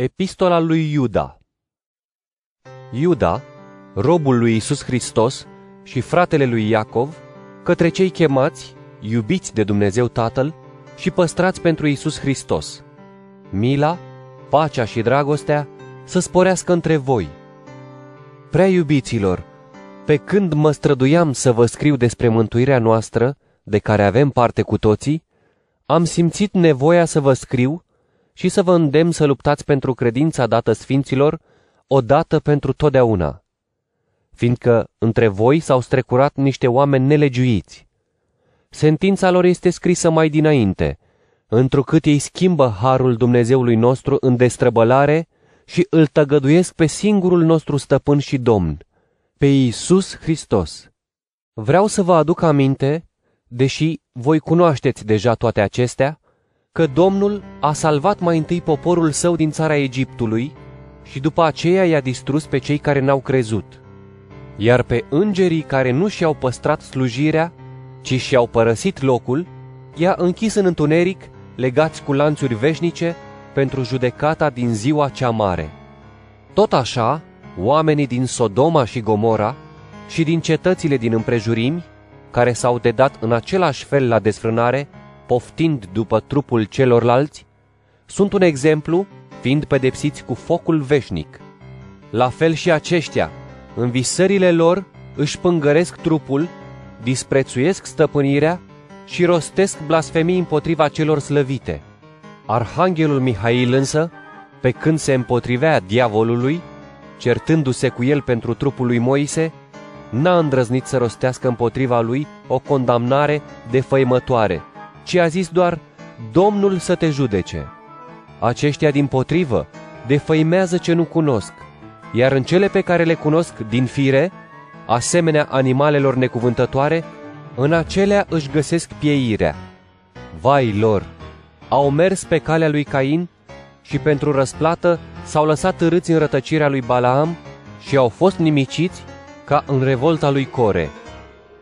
Epistola lui Iuda Iuda, robul lui Isus Hristos și fratele lui Iacov, către cei chemați, iubiți de Dumnezeu Tatăl și păstrați pentru Isus Hristos. Mila, pacea și dragostea să sporească între voi. Prea iubiților, pe când mă străduiam să vă scriu despre mântuirea noastră, de care avem parte cu toții, am simțit nevoia să vă scriu și să vă îndemn să luptați pentru credința dată sfinților, odată pentru totdeauna. Fiindcă între voi s-au strecurat niște oameni nelegiuiți. Sentința lor este scrisă mai dinainte, întrucât ei schimbă harul Dumnezeului nostru în destrăbălare și îl tăgăduiesc pe singurul nostru stăpân și domn, pe Iisus Hristos. Vreau să vă aduc aminte, deși voi cunoașteți deja toate acestea, că Domnul a salvat mai întâi poporul său din țara Egiptului și după aceea i-a distrus pe cei care n-au crezut. Iar pe îngerii care nu și-au păstrat slujirea, ci și-au părăsit locul, i-a închis în întuneric, legați cu lanțuri veșnice, pentru judecata din ziua cea mare. Tot așa, oamenii din Sodoma și Gomora și din cetățile din împrejurimi, care s-au dedat în același fel la desfrânare, poftind după trupul celorlalți, sunt un exemplu, fiind pedepsiți cu focul veșnic. La fel și aceștia, în visările lor, își pângăresc trupul, disprețuiesc stăpânirea și rostesc blasfemii împotriva celor slăvite. Arhanghelul Mihail însă, pe când se împotrivea diavolului, certându-se cu el pentru trupul lui Moise, n-a îndrăznit să rostească împotriva lui o condamnare defăimătoare, ci a zis doar, Domnul să te judece. Aceștia din potrivă defăimează ce nu cunosc, iar în cele pe care le cunosc din fire, asemenea animalelor necuvântătoare, în acelea își găsesc pieirea. Vai lor! Au mers pe calea lui Cain și pentru răsplată s-au lăsat râți în rătăcirea lui Balaam și au fost nimiciți ca în revolta lui Core.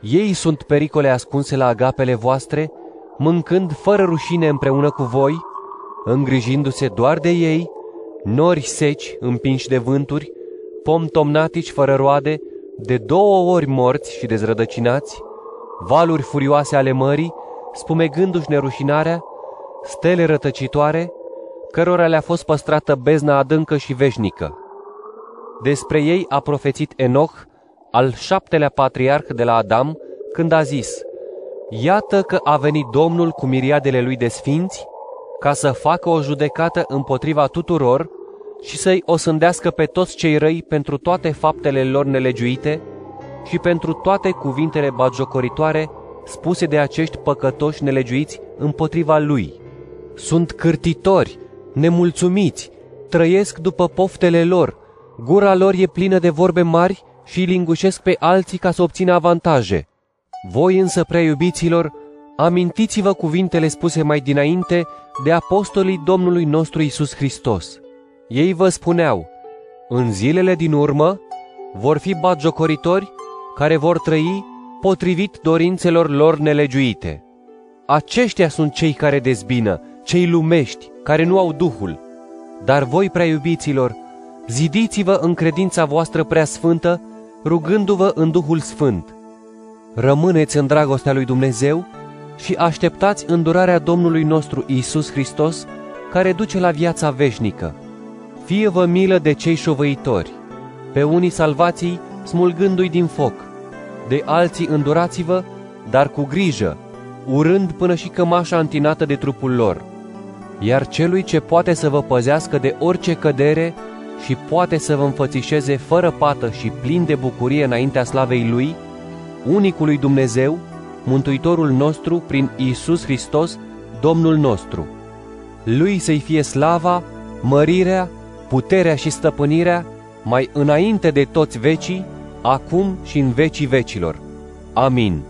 Ei sunt pericole ascunse la agapele voastre, mâncând fără rușine împreună cu voi, îngrijindu-se doar de ei, nori seci împinși de vânturi, pom tomnatici fără roade, de două ori morți și dezrădăcinați, valuri furioase ale mării, spumegându-și nerușinarea, stele rătăcitoare, cărora le-a fost păstrată bezna adâncă și veșnică. Despre ei a profețit Enoch, al șaptelea patriarh de la Adam, când a zis, Iată că a venit Domnul cu miriadele lui de sfinți, ca să facă o judecată împotriva tuturor și să-i osândească pe toți cei răi pentru toate faptele lor nelegiuite și pentru toate cuvintele bagiocoritoare spuse de acești păcătoși nelegiuiți împotriva lui. Sunt cârtitori, nemulțumiți, trăiesc după poftele lor, gura lor e plină de vorbe mari și îi lingușesc pe alții ca să obțină avantaje. Voi însă, prea iubiților, amintiți-vă cuvintele spuse mai dinainte de apostolii Domnului nostru Isus Hristos. Ei vă spuneau, în zilele din urmă vor fi batjocoritori care vor trăi potrivit dorințelor lor nelegiuite. Aceștia sunt cei care dezbină, cei lumești, care nu au Duhul. Dar voi, prea iubiților, zidiți-vă în credința voastră prea sfântă, rugându-vă în Duhul Sfânt. Rămâneți în dragostea lui Dumnezeu și așteptați îndurarea Domnului nostru Isus Hristos, care duce la viața veșnică. Fie vă milă de cei șovăitori, pe unii salvații smulgându-i din foc, de alții îndurați-vă, dar cu grijă, urând până și cămașa întinată de trupul lor. Iar celui ce poate să vă păzească de orice cădere și poate să vă înfățișeze fără pată și plin de bucurie înaintea slavei Lui, unicului Dumnezeu, Mântuitorul nostru prin Isus Hristos, Domnul nostru. Lui să-i fie slava, mărirea, puterea și stăpânirea mai înainte de toți vecii, acum și în vecii vecilor. Amin.